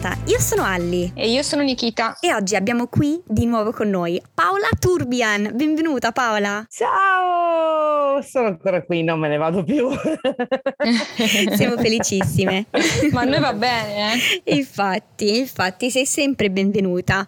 tá? Sono Alli. E io sono Nikita. E oggi abbiamo qui di nuovo con noi Paola Turbian. Benvenuta Paola. Ciao! Sono ancora qui, non me ne vado più. Siamo felicissime. Ma a noi va bene, eh? Infatti, infatti sei sempre benvenuta.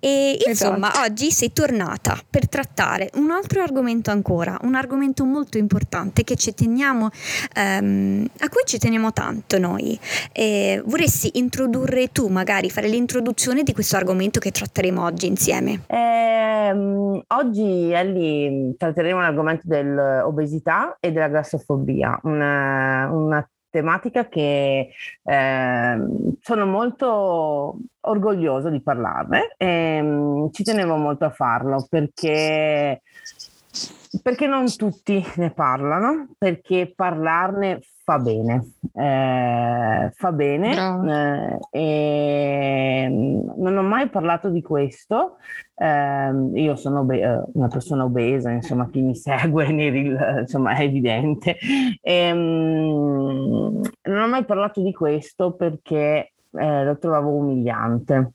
E insomma, esatto. oggi sei tornata per trattare un altro argomento ancora, un argomento molto importante che ci teniamo, ehm, a cui ci teniamo tanto noi. E vorresti introdurre tu, magari fare l'introduzione di questo argomento che tratteremo oggi insieme? Eh, oggi, Ellie, tratteremo l'argomento dell'obesità e della grassofobia, una, una tematica che eh, sono molto orgoglioso di parlarne e um, ci tenevo molto a farlo perché perché non tutti ne parlano, perché parlarne fa bene, eh, fa bene eh, non ho mai parlato di questo, eh, io sono obe- eh, una persona obesa, insomma chi mi segue insomma, è evidente, ehm, non ho mai parlato di questo perché eh, lo trovavo umiliante.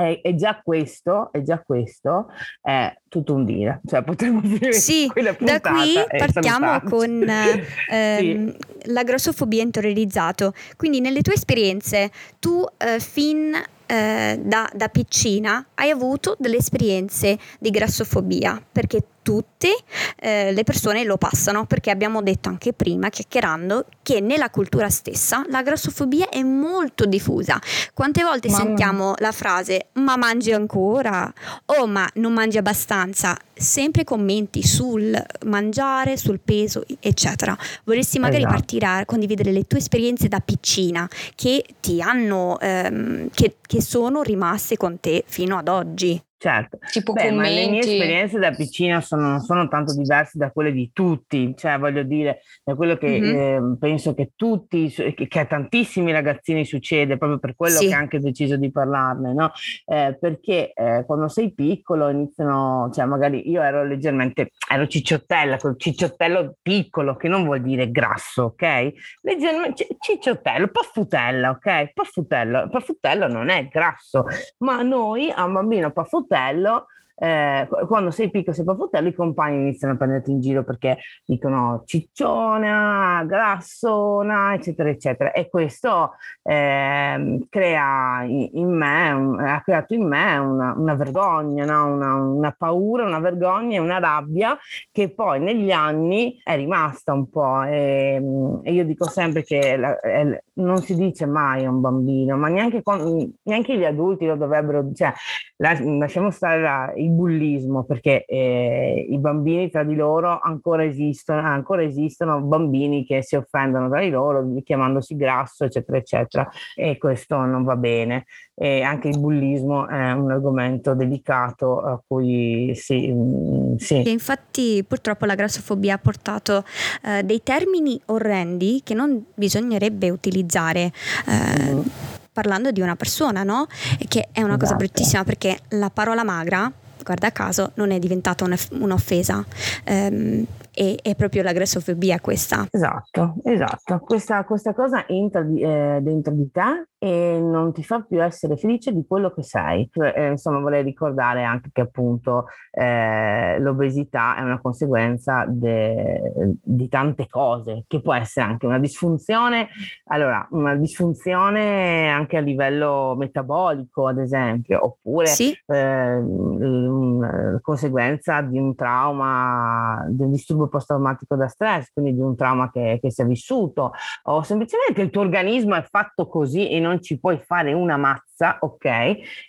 E, e, già questo, e già questo è tutto un dire, cioè potremmo dire sì, da qui partiamo con ehm, sì. la grossofobia interiorizzato. Quindi nelle tue esperienze, tu eh, fin eh, da, da piccina hai avuto delle esperienze di grassofobia, perché tutte eh, le persone lo passano perché abbiamo detto anche prima chiacchierando che nella cultura stessa la grassofobia è molto diffusa. Quante volte Mamma. sentiamo la frase ma mangi ancora o ma non mangi abbastanza? Sempre commenti sul mangiare, sul peso, eccetera. Vorresti magari esatto. partire a condividere le tue esperienze da piccina che ti hanno ehm, che, che sono rimaste con te fino ad oggi? Certo, tipo Beh, ma le mie esperienze da piccina sono, non sono tanto diverse da quelle di tutti, cioè voglio dire, da quello che mm-hmm. eh, penso che tutti, che, a tantissimi ragazzini succede, proprio per quello sì. che ho anche deciso di parlarne, no? Eh, perché eh, quando sei piccolo iniziano, cioè magari io ero leggermente, ero cicciottella, quel cicciottello piccolo, che non vuol dire grasso, ok? Leggermente, cicciottello, paffutella, ok? Paffutello, paffutello non è grasso, ma noi a un bambino paffutello fratello eh, quando sei piccolo, sei fratello, i compagni iniziano a prenderti in giro perché dicono cicciona, grassona, eccetera, eccetera. E questo eh, crea in me, ha creato in me una, una vergogna, no? una, una, paura, una vergogna e una rabbia che poi negli anni è rimasta un po'. E, e io dico sempre che la, è, non si dice mai a un bambino, ma neanche, neanche gli adulti lo dovrebbero, cioè, lasciamo stare la, il bullismo, perché eh, i bambini tra di loro ancora esistono, ancora esistono bambini che si offendono tra di loro chiamandosi grasso, eccetera, eccetera, e questo non va bene. E anche il bullismo è un argomento delicato a cui sì. Mm, sì. E infatti purtroppo la grassofobia ha portato eh, dei termini orrendi che non bisognerebbe utilizzare. Eh, mm parlando di una persona, no? Che è una cosa esatto. bruttissima perché la parola magra guarda caso, non è diventata un'offesa. Um, e è proprio la grassofobia questa. Esatto, esatto. Questa, questa cosa entra di, eh, dentro di te e non ti fa più essere felice di quello che sei. Cioè, eh, insomma, vorrei ricordare anche che appunto eh, l'obesità è una conseguenza de, di tante cose, che può essere anche una disfunzione, allora, una disfunzione anche a livello metabolico, ad esempio, oppure sì. eh, una conseguenza di un trauma, di un disturbo post-traumatico da stress, quindi di un trauma che, che si è vissuto, o semplicemente il tuo organismo è fatto così e non ci puoi fare una mazza, ok?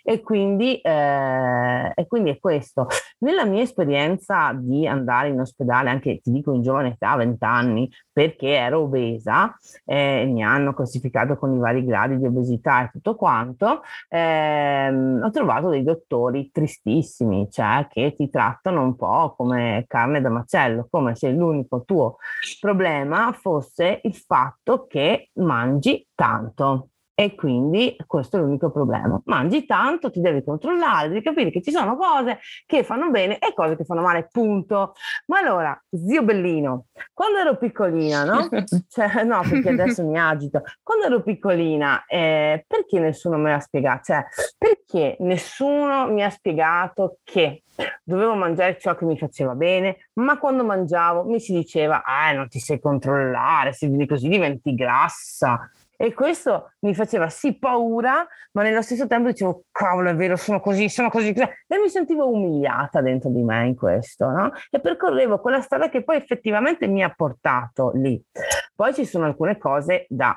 E quindi, eh, e quindi è questo. Nella mia esperienza di andare in ospedale, anche ti dico in giovane età, 20 anni, perché ero obesa, eh, mi hanno classificato con i vari gradi di obesità e tutto quanto, ehm, ho trovato dei dottori tristissimi, cioè che ti trattano un po' come carne da macello, come se l'unico tuo problema fosse il fatto che mangi tanto. E quindi questo è l'unico problema. Mangi tanto, ti devi controllare, devi capire che ci sono cose che fanno bene e cose che fanno male, punto. Ma allora, zio Bellino, quando ero piccolina, no? Cioè, no, perché adesso mi agito. Quando ero piccolina, eh, perché nessuno me l'ha spiegato? Cioè, perché nessuno mi ha spiegato che dovevo mangiare ciò che mi faceva bene, ma quando mangiavo mi si diceva, ah, non ti sai controllare, se vieni così diventi grassa. E questo mi faceva sì paura, ma nello stesso tempo dicevo, cavolo, è vero, sono così, sono così. E mi sentivo umiliata dentro di me in questo, no? E percorrevo quella strada che poi effettivamente mi ha portato lì. Poi ci sono alcune cose da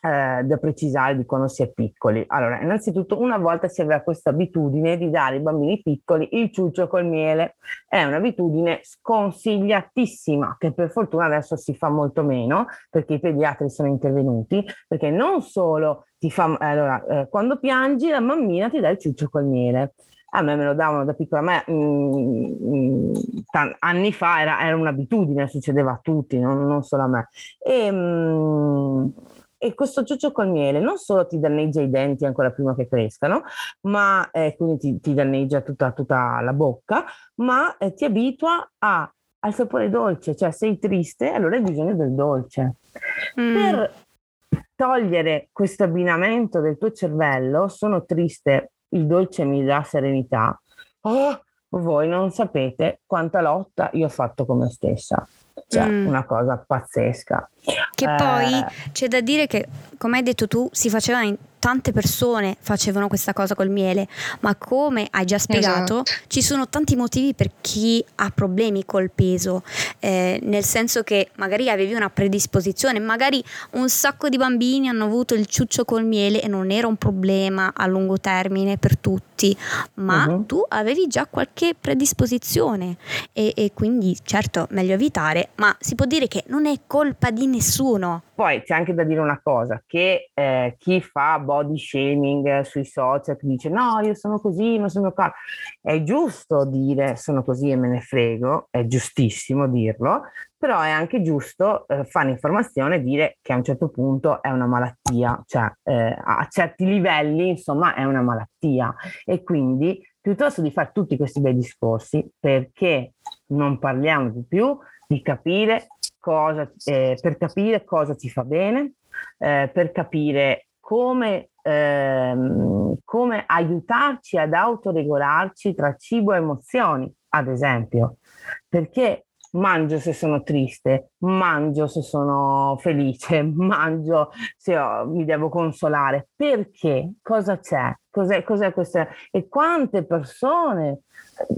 eh, da precisare di quando si è piccoli. Allora, innanzitutto una volta si aveva questa abitudine di dare ai bambini piccoli il ciuccio col miele. È un'abitudine sconsigliatissima che per fortuna adesso si fa molto meno perché i pediatri sono intervenuti, perché non solo ti fa allora eh, quando piangi la mammina ti dà il ciuccio col miele a me me lo davano da piccola, a me mh, mm, mm, anni fa era, era, un'abitudine, succedeva a tutti, non, non solo a me. E, mh, e questo ciuccio col miele non solo ti danneggia i denti ancora prima che crescano, ma eh, quindi ti, ti danneggia tutta, tutta, la bocca, ma eh, ti abitua a, al sapore dolce, cioè sei triste, allora hai bisogno del dolce. Mm. Per togliere questo abbinamento del tuo cervello, sono triste, il dolce mi dà serenità. Oh, voi non sapete quanta lotta io ho fatto con me stessa cioè mm. una cosa pazzesca. Che eh, poi c'è da dire che, come hai detto tu, si faceva in tante persone facevano questa cosa col miele, ma come hai già spiegato, esatto. ci sono tanti motivi per chi ha problemi col peso, eh, nel senso che magari avevi una predisposizione, magari un sacco di bambini hanno avuto il ciuccio col miele e non era un problema a lungo termine per tutti, ma uh-huh. tu avevi già qualche predisposizione e, e quindi certo meglio evitare, ma si può dire che non è colpa di nessuno. Poi c'è anche da dire una cosa, che eh, chi fa body shaming sui social, che dice no, io sono così, non sono qua. È giusto dire sono così e me ne frego, è giustissimo dirlo, però è anche giusto eh, fare informazione e dire che a un certo punto è una malattia, cioè eh, a certi livelli insomma è una malattia e quindi piuttosto di fare tutti questi bei discorsi perché non parliamo di più di capire cosa, eh, per capire cosa ci fa bene, eh, per capire come, ehm, come aiutarci ad autoregolarci tra cibo e emozioni, ad esempio. Perché mangio se sono triste, mangio se sono felice, mangio se ho, mi devo consolare. Perché? Cosa c'è? Cos'è, cos'è questa? E quante persone,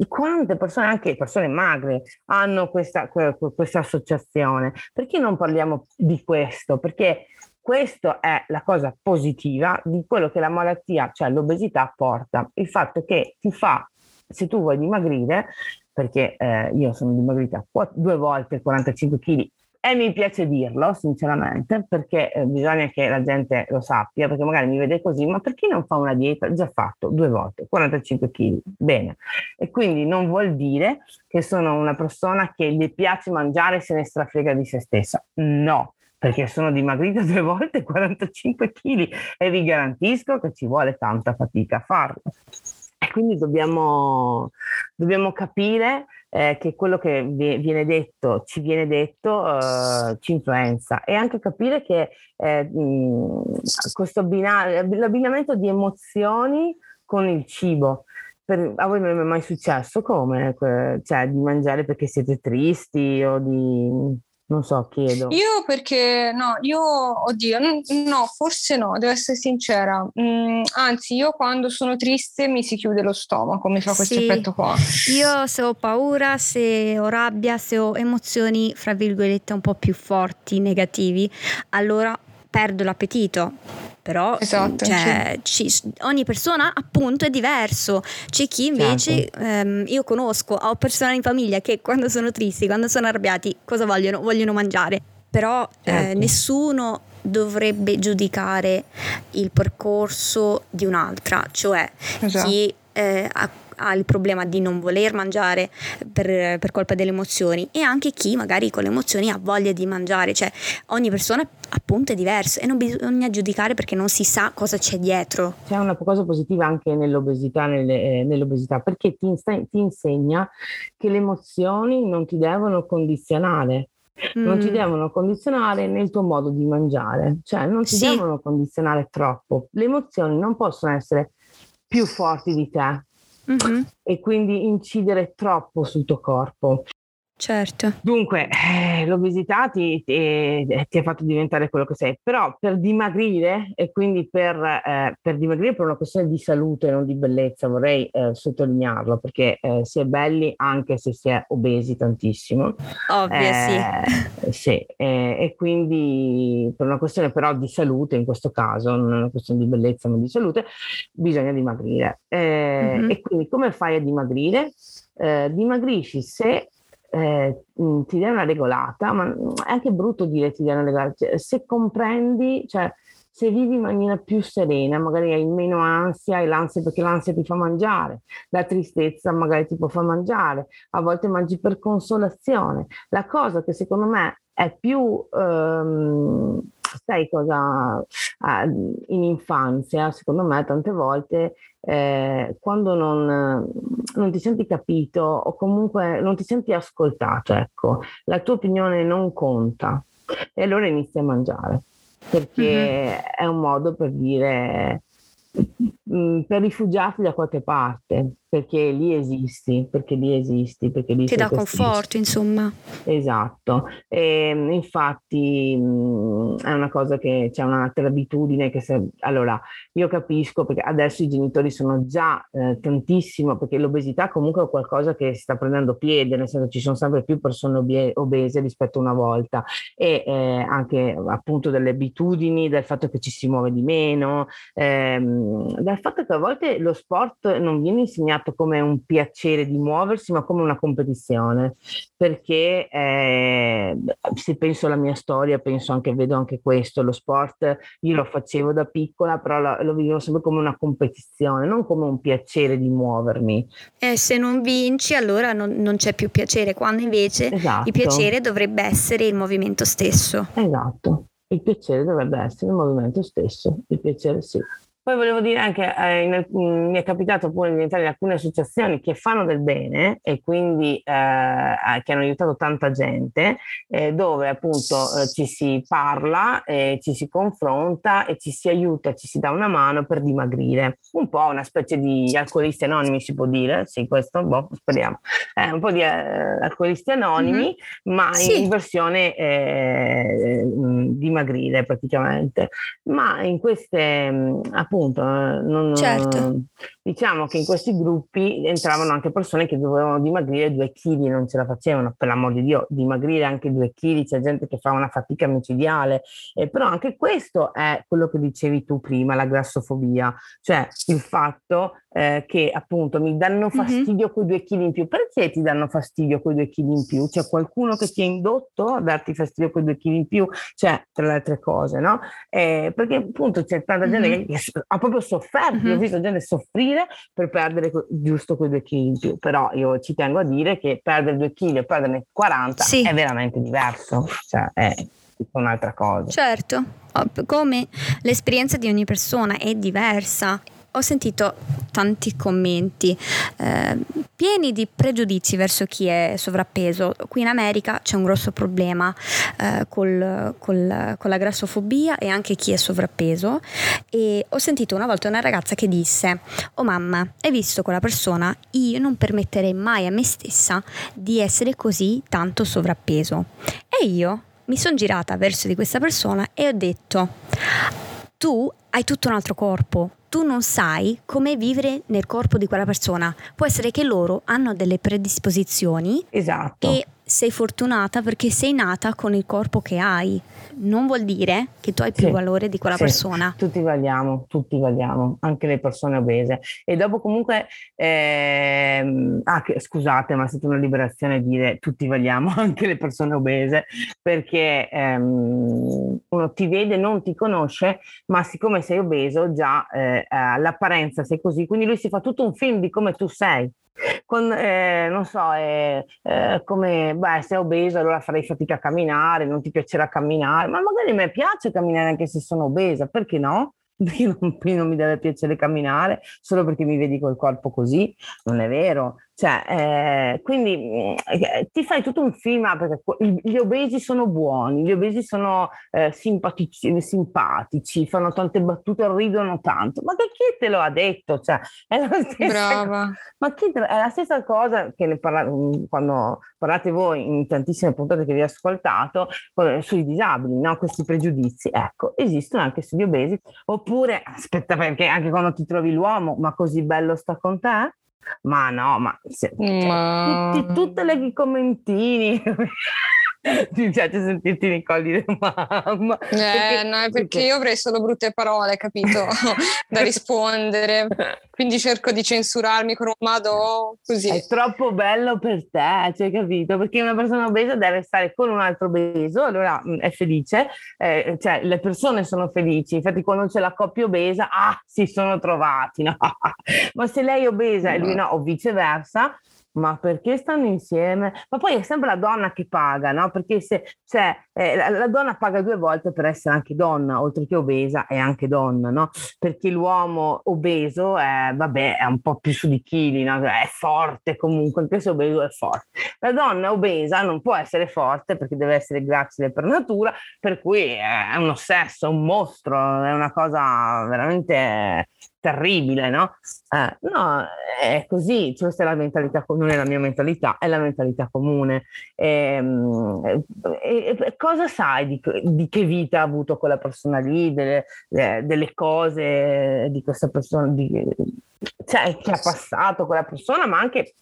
quante persone, anche persone magre, hanno questa, questa associazione? Perché non parliamo di questo? Perché questa è la cosa positiva di quello che la malattia, cioè l'obesità, porta. Il fatto che ti fa, se tu vuoi dimagrire, perché eh, io sono dimagrita due volte 45 kg e mi piace dirlo sinceramente perché eh, bisogna che la gente lo sappia perché magari mi vede così ma per chi non fa una dieta? Già fatto due volte 45 kg bene. E quindi non vuol dire che sono una persona che gli piace mangiare e se ne strafrega di se stessa. No perché sono dimagrita due volte 45 kg e vi garantisco che ci vuole tanta fatica a farlo quindi dobbiamo, dobbiamo capire eh, che quello che viene detto, ci viene detto, eh, ci influenza e anche capire che eh, l'abbinamento di emozioni con il cibo. Per, a voi non è mai successo come? Cioè di mangiare perché siete tristi o di non so, chiedo. Io perché no, io oddio, no, forse no, devo essere sincera. Mm, anzi, io quando sono triste mi si chiude lo stomaco, mi fa questo sì, effetto qua. Io se ho paura, se ho rabbia, se ho emozioni, fra virgolette, un po' più forti, negativi, allora perdo l'appetito però esatto, cioè, ci, ogni persona appunto è diverso. C'è chi invece, certo. ehm, io conosco, ho persone in famiglia che quando sono tristi, quando sono arrabbiati, cosa vogliono? Vogliono mangiare. Però eh, certo. eh, nessuno dovrebbe giudicare il percorso di un'altra, cioè esatto. chi eh, ha ha il problema di non voler mangiare per, per colpa delle emozioni e anche chi magari con le emozioni ha voglia di mangiare, cioè ogni persona appunto è diverso e non bisogna giudicare perché non si sa cosa c'è dietro. C'è una cosa positiva anche nell'obesità, nelle, eh, nell'obesità perché ti, ti insegna che le emozioni non ti devono condizionare. Mm. Non ti mm. devono condizionare nel tuo modo di mangiare, cioè non ti sì. devono condizionare troppo. Le emozioni non possono essere più forti di te, mm-hmm. e quindi incidere troppo sul tuo corpo. Certo. Dunque, eh, l'obesità ti, ti, ti, ha fatto diventare quello che sei, però per dimagrire e quindi per, eh, per dimagrire per una questione di salute, non di bellezza, vorrei eh, sottolinearlo perché eh, si è belli anche se si è obesi tantissimo. Ovvio, sì. Eh, sì, eh, e quindi per una questione però di salute, in questo caso, non è una questione di bellezza ma di salute, bisogna dimagrire. Mm-hmm. E quindi come fai a dimagrire? dimagrisci se eh, mm, ti dai una regolata, ma è anche brutto dire ti dai una regolata, cioè, se comprendi, cioè se vivi in maniera più serena, magari hai meno ansia, hai l'ansia perché l'ansia ti fa mangiare, la tristezza magari ti può far mangiare, a volte mangi per consolazione. La cosa che secondo me è più... Um, sai cosa in infanzia, secondo me tante volte eh, quando non, non, ti senti capito o comunque non ti senti ascoltato, ecco, la tua opinione non conta e allora inizi a mangiare perché mm-hmm. è un modo per dire mm, per rifugiarti da qualche parte perché lì esisti, perché lì esisti, perché lì Ti dà conforto, insomma. Esatto. E, infatti mh, è una cosa che c'è un'altra abitudine che se, allora io capisco perché adesso i genitori sono già eh, tantissimo, perché l'obesità comunque è qualcosa che sta prendendo piede, nel senso ci sono sempre più persone obie- obese rispetto a una volta e eh, anche appunto delle abitudini, del fatto che ci si muove di meno, ehm, dal fatto che a volte lo sport non viene insegnato trattato come un piacere di muoversi, ma come una competizione, perché eh, se penso alla mia storia, penso anche, vedo anche questo, lo sport io lo facevo da piccola, però lo, lo vivevo sempre come una competizione, non come un piacere di muovermi. E se non vinci allora non, non c'è più piacere, quando invece esatto. il piacere dovrebbe essere il movimento stesso. Esatto, il piacere dovrebbe essere il movimento stesso, il piacere sì. Poi volevo dire anche, eh, in, mm, mi è capitato pure di diventare in alcune associazioni che fanno del bene e quindi eh, che hanno aiutato tanta gente, eh, dove appunto eh, ci si parla, ci si confronta e ci si aiuta, ci si dà una mano per dimagrire. Un po' una specie di alcolisti anonimi si può dire, sì questo, boh, speriamo, un po' di eh, alcolisti anonimi, mm-hmm. ma sì. in versione eh, mm, dimagrire praticamente. Ma in queste mm, appunto, eh, non, certo. diciamo che in questi gruppi entravano anche persone che dovevano dimagrire due chili, non ce la facevano, per l'amor di Dio, dimagrire anche due chili, c'è gente che fa una fatica micidiale, eh, però anche questo è quello che dicevi tu prima, la grassofobia, cioè il fatto eh, che appunto mi danno fastidio mm-hmm. quei due chili in più. Perché ti danno fastidio quei due chili in più? C'è qualcuno che ti ha indotto a darti fastidio quei due chili in più? Cioè, tra le altre cose, no? Eh, perché appunto c'è tanta gente mm-hmm. che ha proprio sofferto, mm-hmm. ho visto gente soffrire per perdere giusto quei due chili in più, però io ci tengo a dire che perdere due chili e perderne 40 sì. è veramente diverso, cioè è un'altra cosa. Certo, come l'esperienza di ogni persona è diversa ho sentito tanti commenti eh, pieni di pregiudizi verso chi è sovrappeso. Qui in America c'è un grosso problema eh, col, col, con la grassofobia e anche chi è sovrappeso. E ho sentito una volta una ragazza che disse oh mamma hai visto quella persona? Io non permetterei mai a me stessa di essere così tanto sovrappeso. E io mi sono girata verso di questa persona e ho detto tu hai tutto un altro corpo tu non sai come vivere nel corpo di quella persona. Può essere che loro hanno delle predisposizioni esatto. e sei fortunata perché sei nata con il corpo che hai. Non vuol dire che tu hai più sì, valore di quella sì, persona. Tutti valiamo, tutti valiamo, anche le persone obese. E dopo comunque, ehm, ah, che, scusate, ma è stata una liberazione dire tutti valiamo, anche le persone obese, perché ehm, uno ti vede, non ti conosce, ma siccome sei obeso già eh, all'apparenza sei così, quindi lui si fa tutto un film di come tu sei. Con, eh, non so, eh, eh, come beh, sei obeso, allora farei fatica a camminare, non ti piacerà camminare, ma magari a me piace camminare anche se sono obesa, perché no? Perché non, non mi deve piacere camminare solo perché mi vedi col corpo così? Non è vero. Cioè, eh, quindi mm, eh, ti fai tutto un film ah, perché gli obesi sono buoni, gli obesi sono eh, simpatici, simpatici, fanno tante battute, ridono tanto. Ma che chi te lo ha detto? Cioè, è la stessa, Brava. Ma chi è la stessa cosa che parla, mm, quando parlate voi in tantissime puntate che vi ho ascoltato sui disabili, no? questi pregiudizi. Ecco, esistono anche sugli obesi. Oppure, aspetta, perché anche quando ti trovi l'uomo, ma così bello sta con te? Ma no, ma, se, ma... Tutti, tutte le commentini mi piace sentirti colli della mamma. Eh, perché, no, perché, io avrei solo brutte parole, capito? da rispondere. Quindi cerco di censurarmi con un mado così. È troppo bello per te, cioè, capito? Perché una persona obesa deve stare con un altro obeso, allora mh, mm, è felice, eh, cioè le persone sono felici. Infatti, quando c'è la coppia obesa, ah, si sono trovati, no? Ma se lei è obesa e lui no, o viceversa, ma perché stanno insieme? Ma poi è sempre la donna che paga, no? Perché se cioè, eh, la, la, donna paga due volte per essere anche donna, oltre che obesa è anche donna, no? Perché l'uomo obeso è, vabbè, è un po' più su di chili, no? È forte comunque, anche se obeso è forte. La donna obesa non può essere forte perché deve essere gracile per natura, per cui è uno sesso, un mostro, è una cosa veramente terribile, no? Eh, no, è così, cioè, questa è la mentalità, è la mia mentalità, è la mentalità comune. Ehm, e, e, cosa sai di, di, che vita ha avuto quella persona lì, delle, delle cose di questa persona, di, cioè che ha passato quella persona, ma anche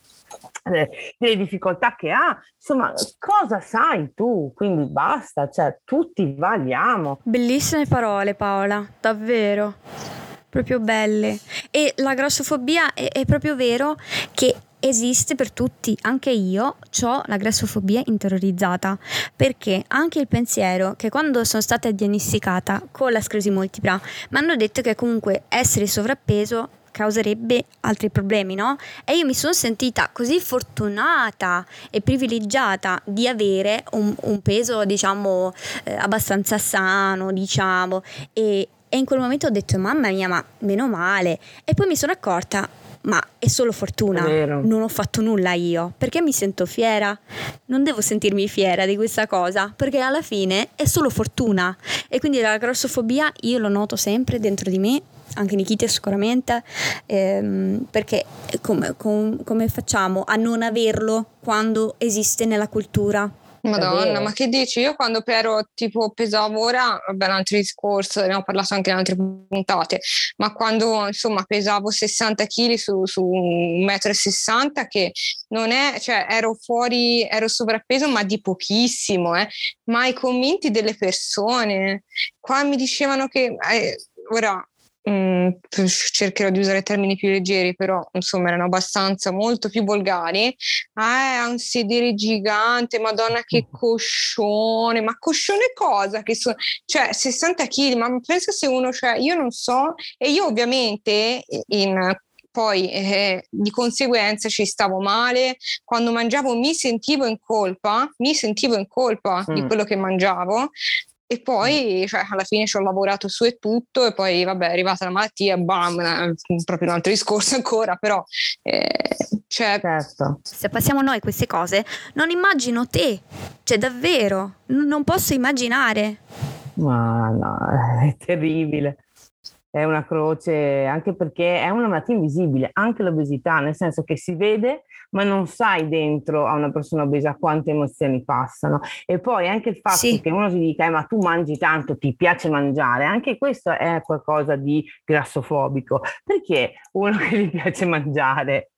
eh, delle difficoltà che ha, insomma, cosa sai tu? Quindi basta, cioè tutti valiamo. Bellissime parole Paola, davvero proprio belle. E la grassofobia è, è proprio vero che esiste per tutti, anche io ho la grassofobia interiorizzata, perché anche il pensiero che quando sono stata diagnosticata con la sclerosi multipla mi hanno detto che comunque essere sovrappeso causerebbe altri problemi, no? E io mi sono sentita così fortunata e privilegiata di avere un, un peso, diciamo, eh, abbastanza sano, diciamo, e, e in quel momento ho detto, mamma mia, ma meno male. E poi mi sono accorta, ma è solo fortuna, è non ho fatto nulla io, perché mi sento fiera? Non devo sentirmi fiera di questa cosa, perché alla fine è solo fortuna. E quindi la grossofobia io lo noto sempre dentro di me, anche Nikita sicuramente, ehm, perché come, com, come facciamo a non averlo quando esiste nella cultura? Madonna, ma che dici? Io quando ero tipo pesavo ora, vabbè, un altro discorso, ne ho parlato anche in altre puntate, ma quando insomma pesavo 60 kg su, su 1,60 m, che non è, cioè ero fuori, ero sovrappeso, ma di pochissimo, eh. ma i commenti delle persone, qua mi dicevano che eh, ora Mm, cercherò di usare termini più leggeri, però insomma erano abbastanza molto più volgari. Ah, ha un sedere gigante, madonna che coscione, ma coscione cosa? Che so, cioè 60 kg, ma pensa se uno, cioè io non so, e io ovviamente in poi eh, di conseguenza ci stavo male, quando mangiavo mi sentivo in colpa, mi sentivo in colpa mm. di quello che mangiavo, e poi cioè, alla fine ci ho lavorato su e tutto e poi vabbè è arrivata la malattia, bam, eh, proprio un altro discorso ancora, però eh, cioè... certo. se passiamo noi queste cose, non immagino te, cioè davvero, n- non posso immaginare. Ma no, è terribile è una croce, anche perché è una malattia invisibile, anche l'obesità, nel senso che si vede, ma non sai dentro a una persona obesa quante emozioni passano. E poi anche il fatto sì. che uno si dica, eh, ma tu mangi tanto, ti piace mangiare, anche questo è qualcosa di grassofobico, perché uno che gli piace mangiare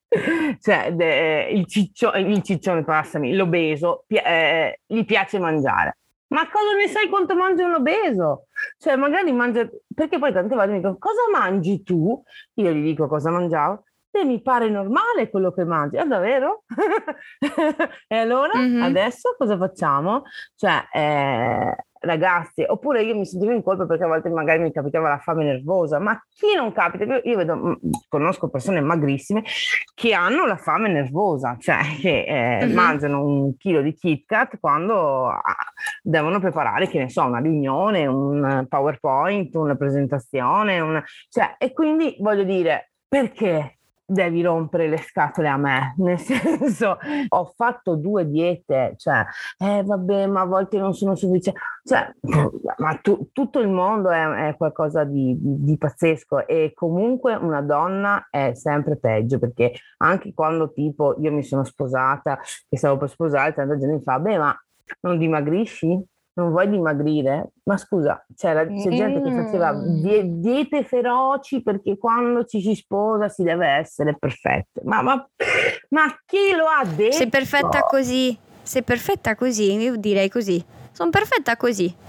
cioè, de, il, ciccio, il ciccione, passami, l'obeso, eh, gli piace mangiare. Ma cosa ne sai quanto mangia un obeso? Cioè, magari mangia... Perché poi tante volte mi dicono, cosa mangi tu? Io gli dico cosa mangiavo. E mi pare normale quello che mangi. È davvero? e allora, mm-hmm. adesso cosa facciamo? Cioè, eh, ragazzi, oppure io mi sentivo in colpa perché a volte magari mi capitava la fame nervosa, ma chi non capita? Io, io vedo, mm, conosco persone magrissime che hanno la fame nervosa, cioè che eh, mm-hmm. mangiano un chilo di Kit Kat quando ah, devono preparare, che ne so, una riunione, un PowerPoint, una presentazione, una... Cioè, e quindi voglio dire, perché? Devi rompere le scatole a me, nel senso ho fatto due diete, cioè, eh vabbè, ma a volte non sono sufficienti, cioè, ma tu, tutto il mondo è, è qualcosa di, di, di, pazzesco e comunque una donna è sempre peggio perché anche quando tipo io mi sono sposata, che stavo per sposare, tanta gente fa, beh, ma non dimagrisci? Non vuoi dimagrire? Ma scusa, c'è, c'è gente che faceva mm. die, diete feroci perché quando ci si sposa si deve essere perfette. Ma, ma, ma chi lo ha detto? Sei perfetta così, sei perfetta così, io direi così. Sono perfetta così.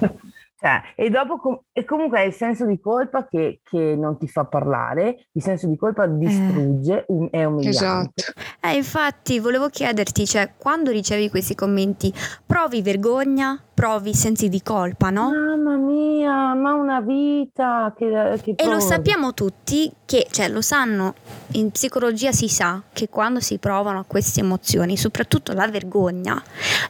Cioè, e dopo com- e comunque è il senso di colpa che, che, non ti fa parlare, il senso di colpa distrugge, eh, um- è umiliante. Esatto. Eh, infatti volevo chiederti, cioè, quando ricevi questi commenti, provi vergogna, provi sensi di colpa, no? Mamma mia, ma una vita che, che E lo sappiamo tutti che, cioè lo sanno, in psicologia si sa che quando si provano queste emozioni, soprattutto la vergogna,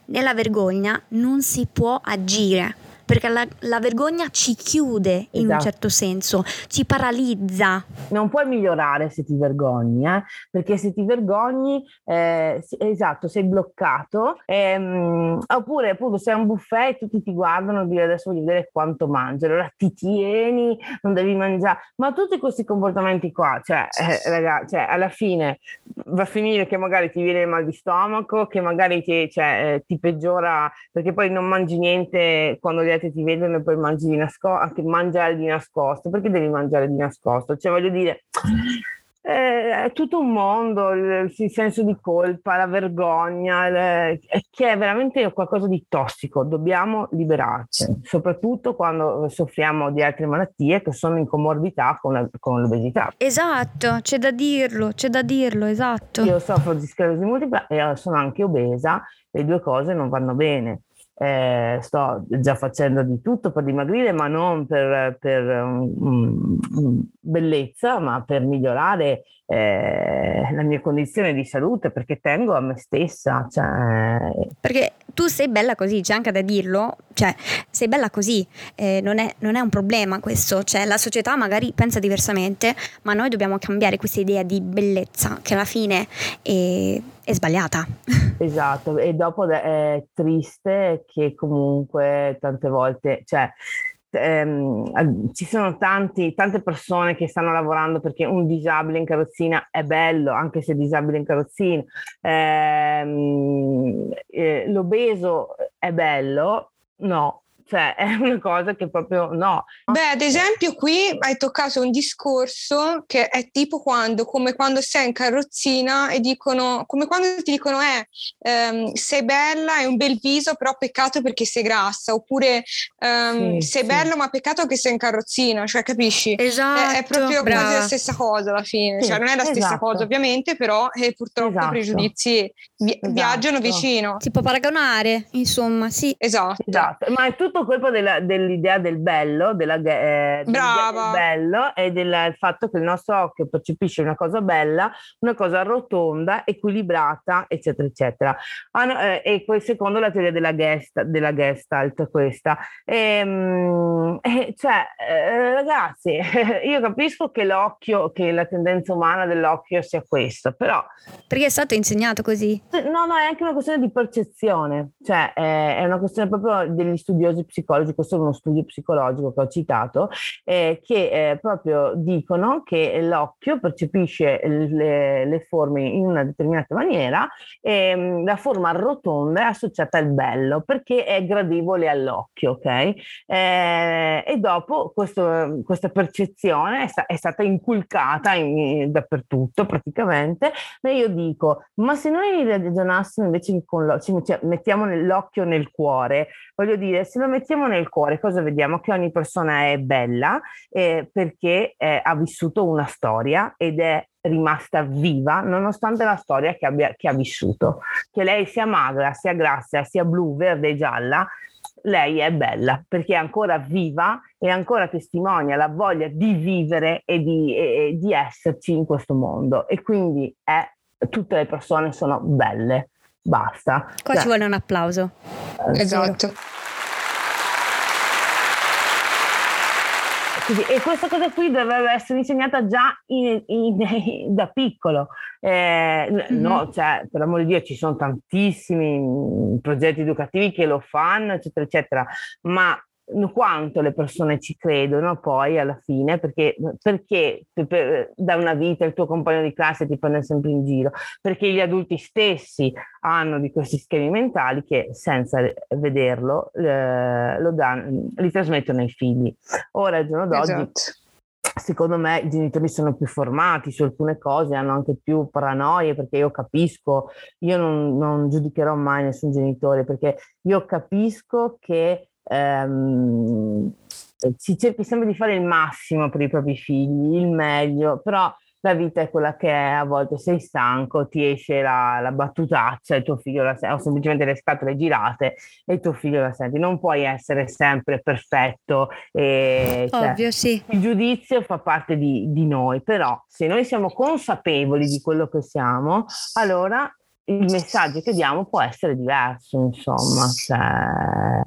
nella vergogna non si può agire perché la, la vergogna ci chiude in esatto. un certo senso, ci paralizza. Non puoi migliorare se ti vergogni, eh? perché se ti vergogni, eh, esatto, sei bloccato, ehm, oppure appunto sei a un buffet e tutti ti guardano e dire adesso voglio vedere quanto mangi, allora ti tieni, non devi mangiare, ma tutti questi comportamenti qua, cioè, eh, ragazzi, cioè, alla fine va a finire che magari ti viene il mal di stomaco, che magari ti, cioè, eh, ti peggiora perché poi non mangi niente quando gli altri ti vedono e poi mangi di nascosto, anche mangiare di nascosto, perché devi mangiare di nascosto? Cioè voglio dire, eh, è tutto un mondo, il, il, senso di colpa, la vergogna, che è veramente qualcosa di tossico, dobbiamo liberarci, soprattutto quando soffriamo di altre malattie che sono in comorbidità con, la, con l'obesità. Esatto, c'è da dirlo, c'è da dirlo, esatto. Io soffro di sclerosi multipla e sono anche obesa, le due cose non vanno bene eh, sto già facendo di tutto per dimagrire, ma non per, per um, bellezza, ma per migliorare eh, la mia condizione di salute, perché tengo a me stessa. Cioè... Perché tu sei bella così, c'è anche da dirlo, cioè sei bella così, eh, non, è, non, è, un problema questo, cioè la società magari pensa diversamente, ma noi dobbiamo cambiare questa idea di bellezza che alla fine è, è sbagliata. Esatto, e dopo è triste che comunque tante volte, cioè ehm, ci sono tanti, tante persone che stanno lavorando perché un disabile in carrozzina è bello, anche se è disabile in carrozzina. Ehm, eh, l'obeso è bello? No, cioè è una cosa che proprio no. Beh, ad esempio qui hai toccato un discorso che è tipo quando, come quando sei in carrozzina e dicono, come quando ti dicono eh, ehm, sei bella, hai un bel viso, però peccato perché sei grassa, oppure ehm, sì, sei sì. bello ma peccato che sei in carrozzina, cioè capisci? Esatto. È, è proprio brava. quasi la stessa cosa alla fine, sì, cioè non è la stessa esatto. cosa ovviamente, però eh, purtroppo esatto. i pregiudizi vi- esatto. viaggiano vicino. Si può paragonare, insomma, sì. Esatto. esatto. Ma è tutto colpa della, dell'idea del bello, della, eh, del bello e del fatto che il nostro occhio percepisce una cosa bella, una cosa rotonda, equilibrata, eccetera, eccetera. Ah, eh, e poi secondo la teoria della, gest, della Gestalt, questa. E, ehm, eh, cioè, eh, ragazzi, io capisco che l'occhio, che la tendenza umana dell'occhio sia questo, però... Perché è stato insegnato così? No, no, è anche una questione di percezione, cioè è una questione proprio degli studiosi psicologi, questo è uno studio psicologico che ho citato, eh, che eh, proprio dicono che l'occhio percepisce le, le, forme in una determinata maniera e mm, la forma rotonda è associata al bello perché è gradevole all'occhio, ok? Eh, e dopo questo, questa percezione è, sta, è stata inculcata in, dappertutto praticamente, ma io dico, ma se noi ragionassimo invece con l'occhio, cioè, mettiamo l'occhio nel cuore, voglio dire, se lo mettiamo nel cuore, cosa vediamo? Che ogni persona è bella eh, perché eh, ha vissuto una storia ed è rimasta viva nonostante la storia che, abbia, che ha vissuto. Che lei sia magra, sia grassa, sia blu, verde, gialla, lei è bella perché è ancora viva e ancora testimonia la voglia di vivere e di, e, di esserci in questo mondo e quindi è, tutte le persone sono belle basta. Qua cioè, ci vuole un applauso. Eh, esatto. e questa cosa qui dovrebbe essere insegnata già in, in, in, da piccolo. Eh, mm-hmm. No, cioè, per l'amore di Dio, ci sono tantissimi progetti educativi che lo fanno, eccetera, eccetera, ma quanto le persone ci credono poi alla fine, perché, perché per, da una vita il tuo compagno di classe ti prende sempre in giro, perché gli adulti stessi hanno di questi schemi mentali che senza vederlo eh, lo danno, li trasmettono ai figli. Ora, al giorno d'oggi... Esatto secondo me i genitori sono più formati su alcune cose, hanno anche più paranoie perché io capisco, io non, non giudicherò mai nessun genitore perché io capisco che ehm, si cerchi sempre di fare il massimo per i propri figli, il meglio, però la vita è quella che è, a volte sei stanco, ti esce la, la battutaccia e tuo figlio la sente, o semplicemente le scatole girate e il tuo figlio la senti. Non puoi essere sempre perfetto. E, cioè, Ovvio, sì. Il giudizio fa parte di, di noi, però se noi siamo consapevoli di quello che siamo, allora il messaggio che diamo può essere diverso, insomma. Cioè,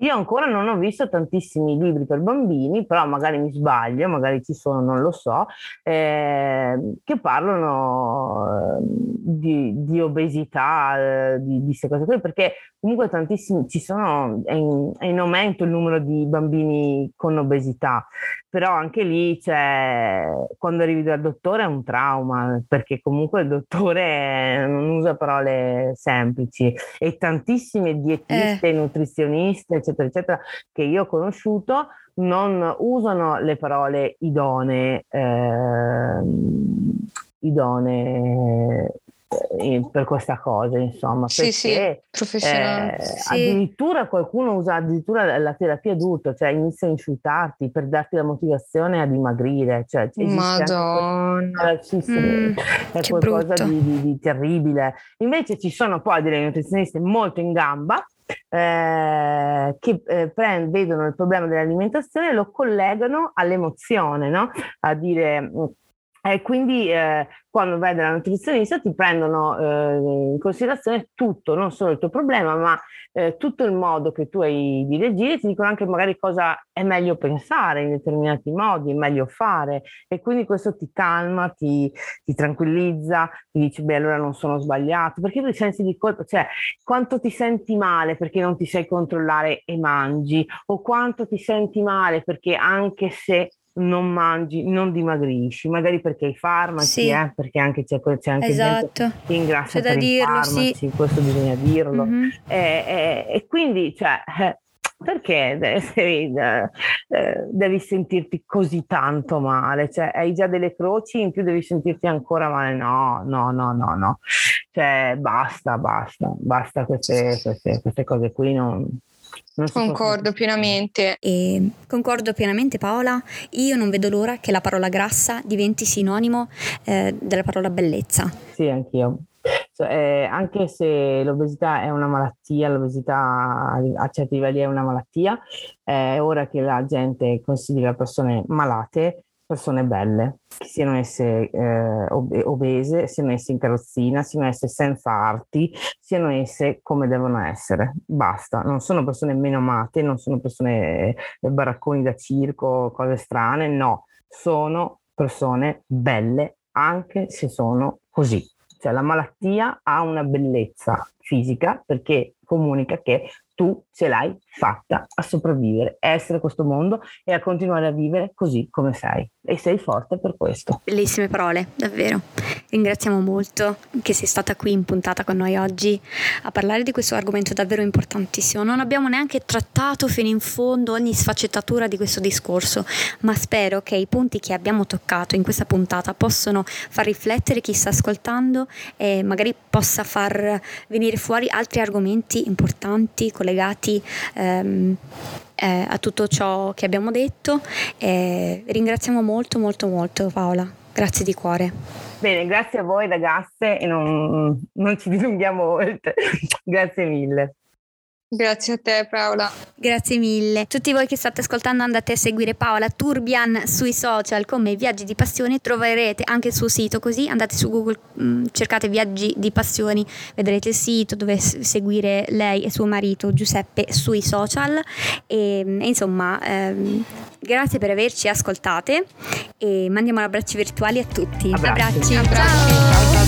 io ancora non ho visto tantissimi libri per bambini, però magari mi sbaglio, magari ci sono, non lo so, eh, che parlano eh, di, di obesità, eh, di queste cose qui, perché comunque tantissimi ci sono, è in, è in, aumento il numero di bambini con obesità, però anche lì cioè, quando arrivi dal dottore è un trauma, perché comunque il dottore non usa parole semplici e tantissime dietiste, eh. nutrizioniste, eccetera, eccetera, che io ho conosciuto, non usano le parole idonee, eh, idonee per questa cosa, insomma. Sì, sì, professionale. Eh, sì. Addirittura qualcuno usa addirittura la terapia adulta, cioè inizia a insultarti per darti la motivazione a dimagrire. Cioè, Madonna! Sì, sì, mm, è qualcosa di, di, di, terribile. Invece ci sono poi delle nutrizioniste molto in gamba eh, che eh, prend, vedono il problema dell'alimentazione e lo collegano all'emozione, no? A dire mm, e quindi eh, quando vai dalla nutrizionista ti prendono eh, in considerazione tutto, non solo il tuo problema, ma eh, tutto il modo che tu hai di reagire, ti dicono anche magari cosa è meglio pensare in determinati modi, è meglio fare. E quindi questo ti calma, ti, ti tranquillizza, ti dici beh allora non sono sbagliato, perché tu sensi di colpa, cioè quanto ti senti male perché non ti sai controllare e mangi o quanto ti senti male perché anche se non mangi, non dimagrisci, magari perché hai farmaci, sì. eh, perché anche c'è, c'è anche esatto. che ingrassa c'è per dirlo, farmaci, sì. questo bisogna dirlo. Mm-hmm. E, e, e, quindi, cioè, eh, perché devi, eh, devi, sentirti così tanto male? Cioè, hai già delle croci, in più devi sentirti ancora male? No, no, no, no, no. Cioè, basta, basta, basta queste, queste, queste cose qui. Non, Concordo pienamente. E concordo pienamente Paola, io non vedo l'ora che la parola grassa diventi sinonimo eh, della parola bellezza. Sì, anch'io. Cioè, eh, anche se l'obesità è una malattia, l'obesità a certi livelli è una malattia, è ora che la gente considera persone malate persone belle, siano esse eh, obese, siano esse in carrozzina, siano esse senza arti, siano esse come devono essere. Basta, non sono persone meno amate, non sono persone eh, baracconi da circo, cose strane, no, sono persone belle anche se sono così. Cioè la malattia ha una bellezza fisica perché comunica che tu ce l'hai fatta a sopravvivere, a essere questo mondo e a continuare a vivere così come sei. E sei forte per questo. Bellissime parole, davvero. Ringraziamo molto che sei stata qui in puntata con noi oggi a parlare di questo argomento davvero importantissimo. Non abbiamo neanche trattato fino in fondo ogni sfaccettatura di questo discorso, ma spero che i punti che abbiamo toccato in questa puntata possano far riflettere chi sta ascoltando e magari possa far venire fuori altri argomenti importanti collegati ehm, eh, a tutto ciò che abbiamo detto. E ringraziamo molto molto molto Paola, grazie di cuore. Bene, grazie a voi ragazze e non, non ci dilunghiamo oltre. grazie mille. Grazie a te Paola. Grazie mille. Tutti voi che state ascoltando andate a seguire Paola Turbian sui social come Viaggi di Passione, troverete anche il suo sito così andate su Google, mh, mm, cercate Viaggi di Passioni, vedrete il sito dove seguire lei e suo marito Giuseppe sui social e, e insomma ehm, grazie per averci ascoltate e mandiamo abbracci virtuali a tutti. Abbracci. abbracci. Ciao. Ciao.